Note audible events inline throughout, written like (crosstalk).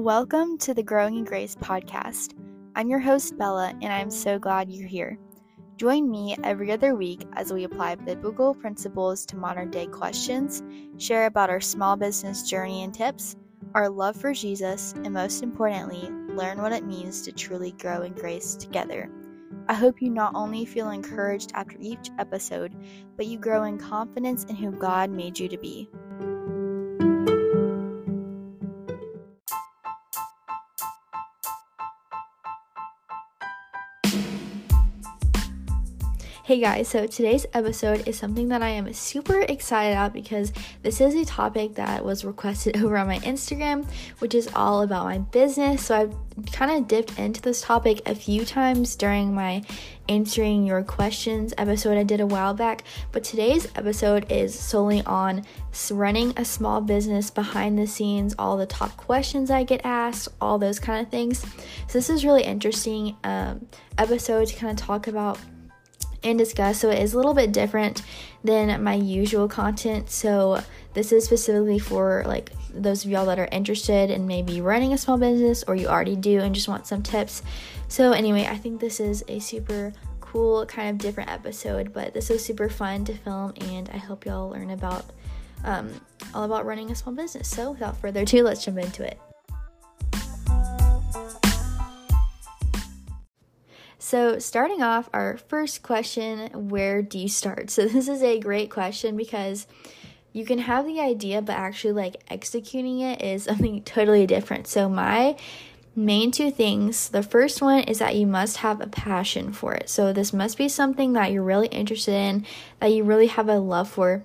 Welcome to the Growing in Grace podcast. I'm your host, Bella, and I'm so glad you're here. Join me every other week as we apply biblical principles to modern day questions, share about our small business journey and tips, our love for Jesus, and most importantly, learn what it means to truly grow in grace together. I hope you not only feel encouraged after each episode, but you grow in confidence in who God made you to be. Hey guys, so today's episode is something that I am super excited about because this is a topic that was requested (laughs) over on my Instagram, which is all about my business. So I've kind of dipped into this topic a few times during my answering your questions episode I did a while back, but today's episode is solely on running a small business behind the scenes, all the top questions I get asked, all those kind of things. So this is really interesting um, episode to kind of talk about and discuss. So it is a little bit different than my usual content. So this is specifically for like those of y'all that are interested in maybe running a small business or you already do and just want some tips. So anyway, I think this is a super cool kind of different episode, but this was super fun to film and I hope y'all learn about um, all about running a small business. So without further ado, let's jump into it. So, starting off, our first question where do you start? So, (laughs) this is a great question because you can have the idea, but actually, like executing it is (laughs) something totally different. So, my main two things the first one is that you must have a passion for it. So, this must be something that you're really interested in, that you really have a love for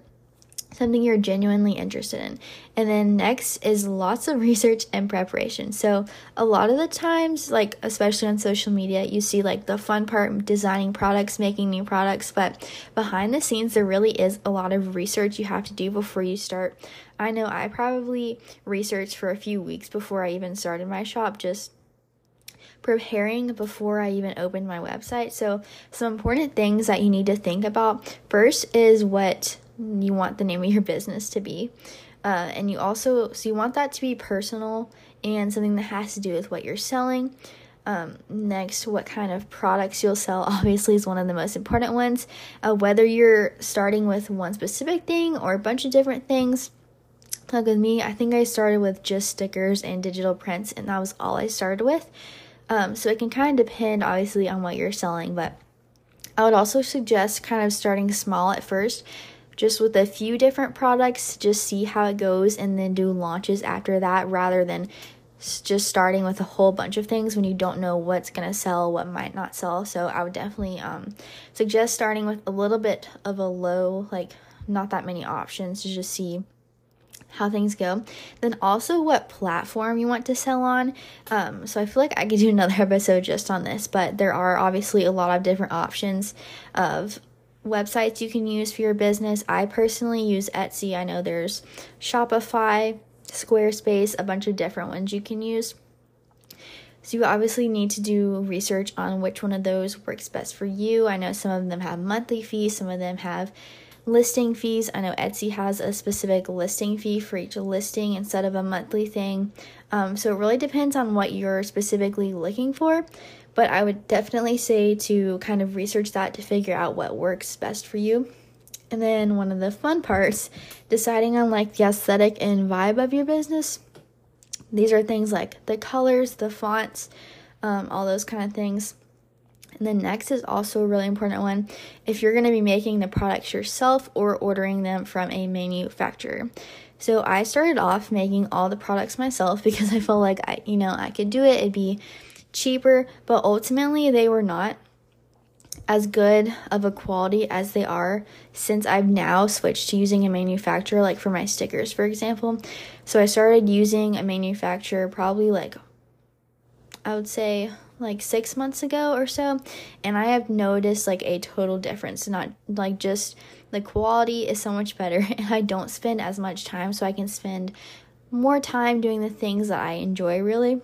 something you're genuinely interested in. And then next is lots of (laughs) research and preparation. So, a lot of the times, like especially on social media, you see like the fun part designing products, making new products, but behind the scenes, there really is a lot of research you have to do before you start. I know I probably researched for a few weeks before I even started my shop, just preparing before I even opened my website. So, some important things that you need to think about first is what you want the name of your business to be. Uh, and you also, so you want that to be personal and something that has to do with what you're selling. Um, next, what kind of products you'll sell (laughs) obviously is one of the most important ones. Uh, whether you're starting with one specific thing or a bunch of different things. Like with me, I think I started with just stickers and digital prints, and that was all I started with. Um, so it can kind of depend, obviously, on what you're selling, but I would also suggest kind of starting small at first just with a few different products, just see how it goes and then do launches after that rather than just starting with a whole bunch of things when you don't know what's going to sell, what might not sell. So I would definitely um, suggest starting with a little bit of a low, like not that many options to just see how things go. Then also what platform you want to sell on. Um, so I feel like I could do (laughs) another episode just on this, but there are obviously a lot of different options of websites you can use for your business. I personally use Etsy. I know there's Shopify, Squarespace, a bunch of different ones you can use. So you obviously need to do research on which one of those works best for you. I know some of them have monthly fees, some of them have listing fees. I know Etsy has a specific listing fee for each listing instead of a monthly thing. Um, so it really depends on what you're specifically looking for but I would definitely say to kind of research that to figure out what works best for you. And then one of the fun parts, deciding on like the aesthetic and vibe of your business. These are things like the colors, the fonts, um, all those kind of things. And then next is also a really important one if you're going to be making the products yourself or ordering them from a manufacturer. So I started off making all the products myself (laughs) because I felt like I, you know, I could do it. It'd be cheaper, but ultimately they were not as good of a quality as they are since I've now switched to using a manufacturer, like for my stickers, for example. So I started using a manufacturer probably like, I would say, like six months ago or so, and I have noticed like a total difference. Not like just the quality is so much better, (laughs) and I don't spend as much time, so I can spend more time doing the things that I enjoy really.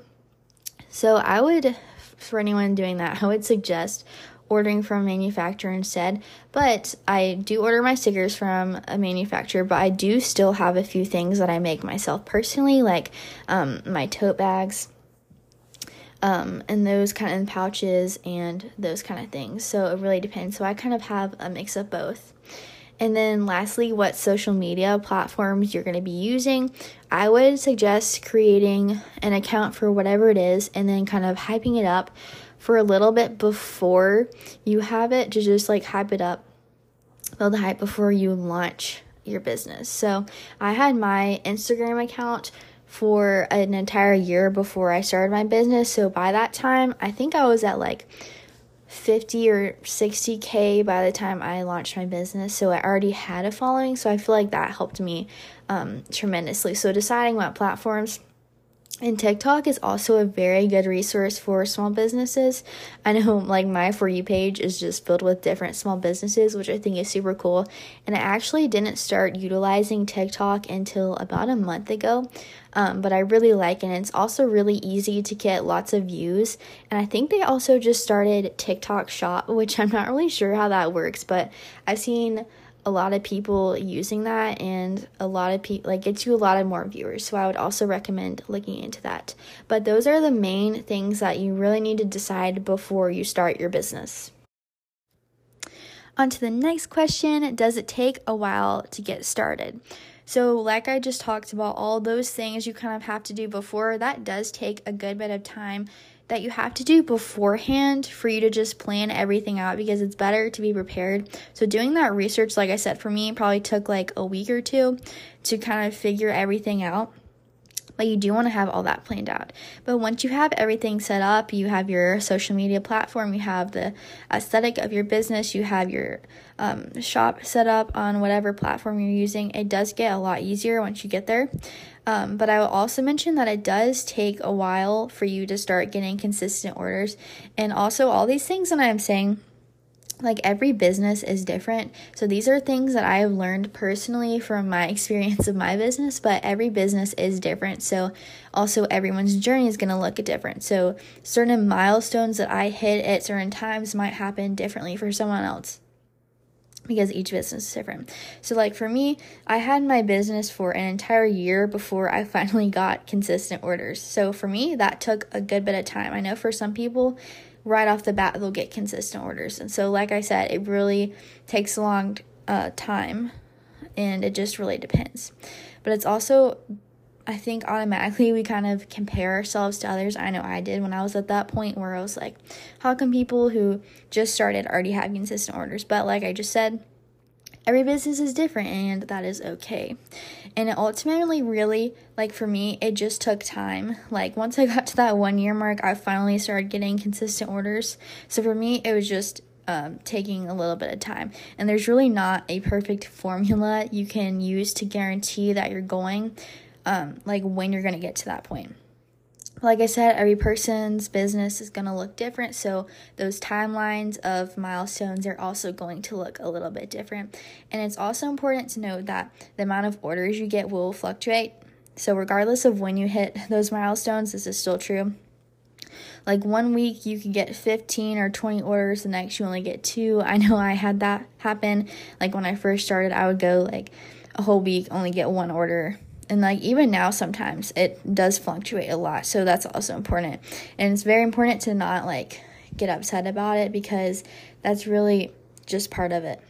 So I would, for anyone doing that, (laughs) I would suggest ordering from a manufacturer instead. But I do order my stickers from a manufacturer, but I do still have a few things that I make myself personally, like um, my tote bags. Um, and those kind of pouches and those kind of things. So it really depends. So I kind of have a mix of both. And then lastly, what social media platforms you're going to be using. I would suggest creating an account for whatever it is and then kind of hyping it up for a little bit before you have it to just like hype it up, build the hype before you launch your business. So I had my Instagram account for an entire year before I started my business. So by that time, I think I was at like 50 or 60k by the time I launched my business. So I already had a following. So I feel like that helped me um, tremendously. So deciding what platforms and TikTok is also a very good resource for small businesses. I know, like, my For You page is just filled with different small businesses, which I think is super cool. And I actually didn't start utilizing TikTok until about a month ago, um, but I really like it. And it's also really easy to get lots of views. And I think they also just started TikTok Shop, (laughs) which I'm not really sure how that works, but I've seen a lot of people using that and a lot of people like gets you a lot of more viewers so i would also recommend looking into that. But those are the main things that you really need to decide before you start your business. On to the next question does it take a while to get started? So like i just talked about all those things you kind of have to do before that does take a good bit of time that you have to do beforehand for you to just plan everything out because it's better to be prepared. So, doing that research, like I said, for me, probably took like a week or two to kind of figure everything out. But you do want to have all that planned out. But once you have everything set up, you have your social media platform, you have the aesthetic of your business, you have your um, shop set up on whatever platform you're using, it does get a lot easier once you get there. Um, but I will also mention that it does take a while for you to start getting consistent orders. And also, all these things that I'm saying, like every business is different. So these are things that I have learned personally from my (laughs) experience of my business, but every business is different. So also everyone's journey is going to look different. So certain milestones that I hit at certain times might happen differently for someone else because each business is different. So, like for me, I had my business for an entire year before I (laughs) finally got consistent orders. So, for me, that took a good bit of time. I know for some people, right off the bat, they'll get consistent orders. And so, like I said, it really takes a long uh, time and it just really depends. But it's also I think automatically we kind of compare ourselves to others. I know I did when I was at that point where I was like, how come people who just started already have consistent orders? But like I just said, every business is different and that is okay. And it ultimately, really, like for me, it just took time. Like once I got to that one year mark, I finally started getting consistent orders. So for me, it was just um, taking a little bit of time. And there's really not a perfect formula you can use to guarantee that you're going um, like when you're going to get to that point. Like I said, every person's business is going to look different, so those timelines of milestones are also going to look a little bit different. And it's also important to note that the amount of orders you get will fluctuate. So, regardless of when you hit (laughs) those milestones, this is still true. Like one week you could get 15 or 20 orders, the next you only get two. I know I had that happen. Like when I first started, I would go like a whole week, only get one order and like even now sometimes it does fluctuate a lot so that's also important. And it's very important to not like get upset about it because that's really just part of it.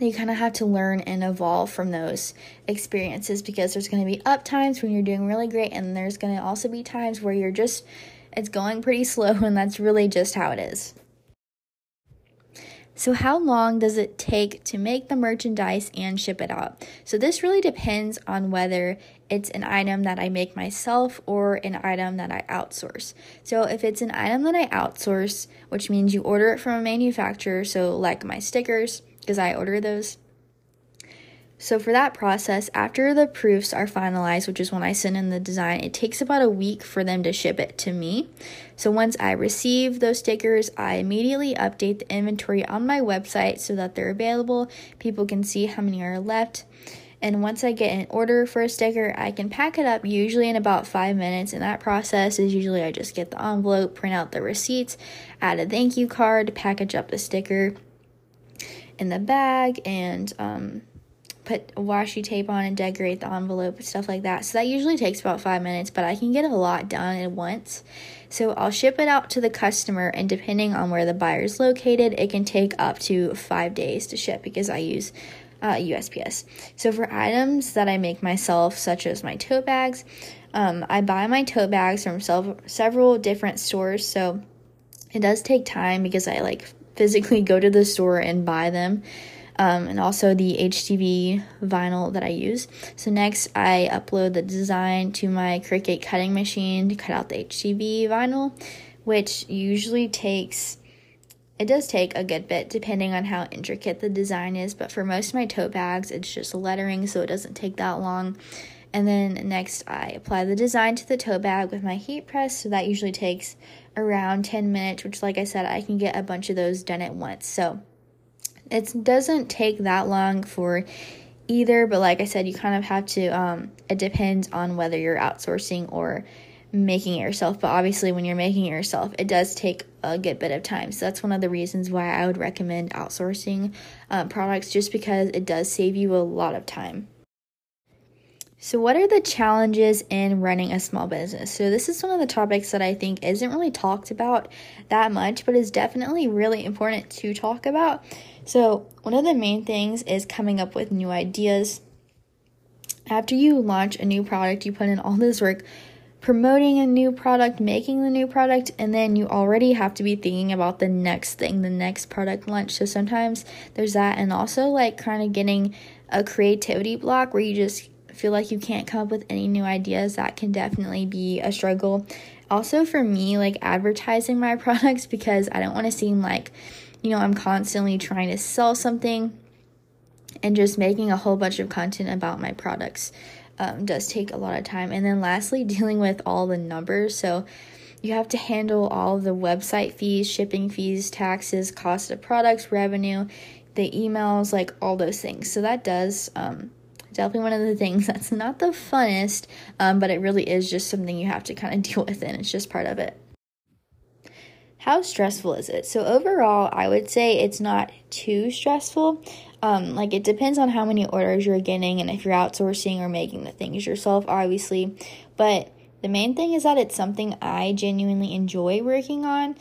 You kind of have to learn and evolve from those experiences because there's going to be up times when you're doing really great and there's going to also be times where you're just it's going pretty (laughs) slow and that's really just how it is so, how long does it take to make the merchandise and ship it out? So, this really depends on whether it's an item that I make myself or an item that I outsource. So, if it's an item that I outsource, which means you order it from a manufacturer, so like my stickers, because I order those, so, for that process, after the proofs are finalized, which is when I send in the design, it takes about a week for them to ship it to me. So, once I receive those stickers, I immediately update the inventory on my website so that they're available. People can see how many are left. And once I get an order for a sticker, I can pack it up usually in about five minutes. And that process is usually I just get the envelope, print out the receipts, add a thank you card, package up the sticker in the bag, and um, put washi tape on and decorate the envelope, and stuff like that. So that usually takes about five minutes, but I can get a lot done at once. So I'll ship it out to the customer, and depending on where the buyer is located, it can take up to five days to ship because I use uh, USPS. So for items that I make myself, such as my tote bags, um, I buy my tote bags from several different stores. So it does take time because I like physically go to the store and buy them um, and also the HTV vinyl that I use. So next I upload the design to my Cricut cutting machine to cut out the HTV vinyl, which usually takes it does take a good bit depending on how intricate the design is, but for most of my tote bags, it's just lettering, so it doesn't take that long. And then next, I apply the design to the tote bag with my heat press, so that usually takes around 10 minutes, which, like I said, I can get a bunch of those done at once. So it doesn't take that long for either, but like I said, you kind of have to, um, it depends on whether you're outsourcing or making it yourself. But obviously, when you're making it yourself, it does take a good bit of time. So that's one of the reasons why I would recommend outsourcing um, products just because it does save you a lot of time. So, what are the challenges in running a small business? So, this is one of the topics that I think isn't really talked about that much, but is definitely really important to talk about. So, one of the main things is coming up with new ideas. After you launch a new product, you put in all this work promoting a new product, making the new product, and then you already have to be thinking about the next thing, the next product launch. So, sometimes there's that, and also like kind of getting a creativity block where you just feel like you can't come up with any new ideas, that can definitely be a struggle. Also, for me, like advertising my (laughs) products because I don't want to seem like, you know, I'm constantly trying to sell something and just making a whole bunch of content about my products um, does take a lot of time. And then, lastly, (laughs) dealing with all the numbers. So, you have to handle all the website fees, shipping fees, taxes, cost of products, revenue, the emails, like all those things. So, that does um, definitely one of the things (laughs) that's not the funnest, um, but it really is just something you have to kind of (laughs) deal with, and it's just part of it. How stressful is it? So, overall, I would say it's not too stressful. Um, like, it depends on how many orders you're getting and if you're outsourcing or making the things yourself, obviously. But the main thing is that it's something I genuinely enjoy working on.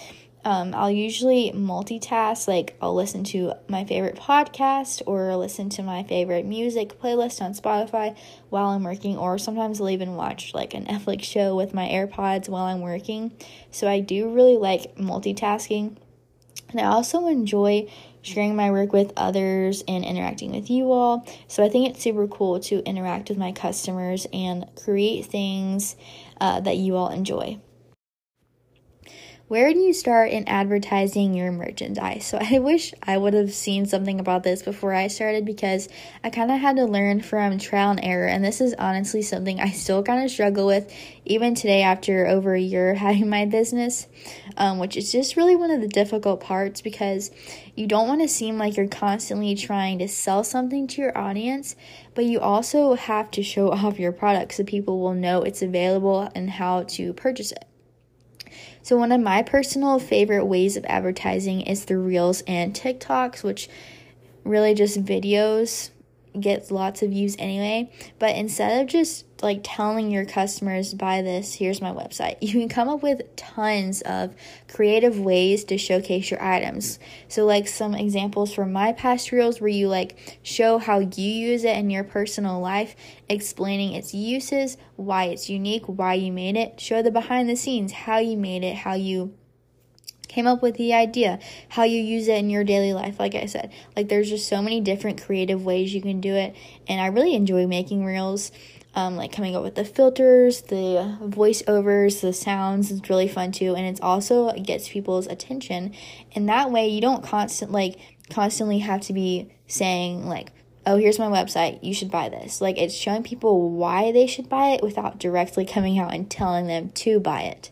Um, I'll usually multitask, like, I'll listen to my favorite podcast or listen to my favorite music playlist on Spotify while I'm working, or sometimes I'll even watch like a Netflix show with my AirPods while I'm working. So I do really like multitasking. And I also enjoy sharing my work with others and interacting with you all. So I think it's super cool to interact with my customers and create things uh, that you all enjoy where do you start in advertising your merchandise? So I wish I would have seen something about this before I started because I kind of had to learn from trial and error. And this is honestly something I still kind of struggle with even today after over a year (laughs) having my business, um, which is just really one of the difficult parts because you don't want to seem like you're constantly trying to sell something to your audience, but you also have to show (laughs) off your product so people will know it's available and how to purchase it. So, one of my personal favorite ways of advertising is through Reels and TikToks, which really just videos gets lots of views anyway. But instead of just like telling your customers, buy this, here's my website, (laughs) you can come up with tons of creative ways to showcase your items. So, like some examples from my past reels where you like show how you use it in your personal life, explaining its uses, why it's unique, why you made it, show the behind the scenes, how you made it, how you came up with the idea, how you use it in your daily life. Like I said, like there's just so many different creative ways you can do it, and I really enjoy making reels. Um, like coming up with the filters, the voiceovers, the sounds It's really fun too, and it's also it gets people's attention. And that way, you don't constant like constantly have to be saying like, "Oh, here's my website. You should buy this." Like it's showing people why they should buy it without directly coming out and telling them to buy it.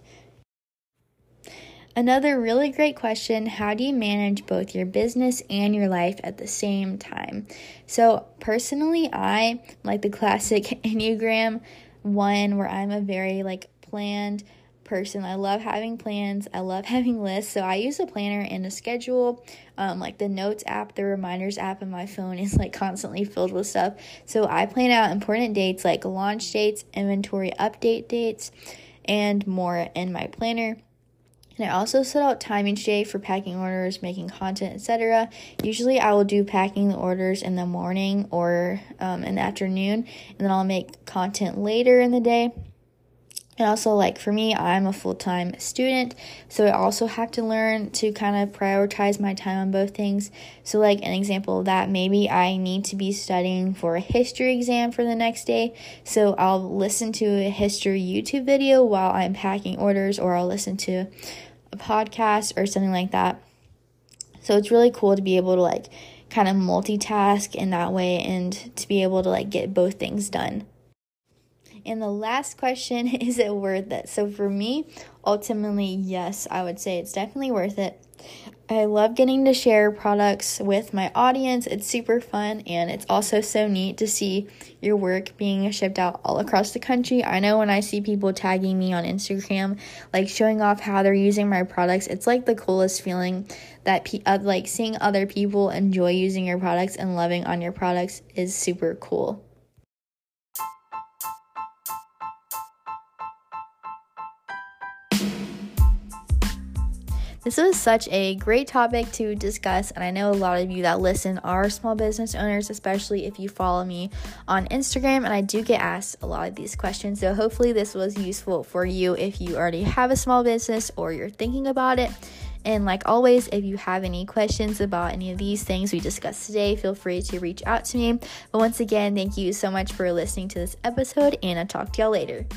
Another really great question How do you manage both your business and your life at the same time? So, personally, I like the classic (laughs) Enneagram one where I'm a very like planned person. I love having plans. I love (laughs) having lists. So I use a planner and a schedule. Um, like the notes app, the reminders app on my phone (laughs) is like constantly filled with stuff. So I plan out important dates like launch dates, inventory update dates, and more in my planner. And I also set out time each day for packing orders, making content, etc. Usually, I will do packing the orders in the morning or um, in the afternoon, and then I'll make content later in the day. And also, like for me, I'm a full time student, so I also have to learn to kind of prioritize my time on both things. So, like an example of that, maybe I need to be studying for a history exam for the next day, so I'll listen to a history YouTube video while I'm packing orders, or I'll listen to a podcast or something like that. So, it's really cool to be able to like kind of multitask in that way and to be able to like get both things done. And the last question (laughs) is it worth it? So for me, ultimately, yes, I would say it's definitely worth it. I love getting to share products with my audience. It's super fun and it's also so neat to see your work being shipped out all across the country. I know when I see people tagging me on Instagram, like showing off how they're using my products, it's like the coolest feeling that pe- uh, like seeing other people enjoy using your products and loving on your products is super cool. This was such a great topic to discuss, and I know a lot of you that listen are small business owners, especially if you follow me on Instagram. And I do get asked a lot of these questions, so hopefully, this was useful for you if you already have a small business or you're thinking about it. And like always, if you have any questions about any of these things we discussed today, feel free to reach out to me. But once again, thank you so much for listening to this episode, and I'll talk to y'all later.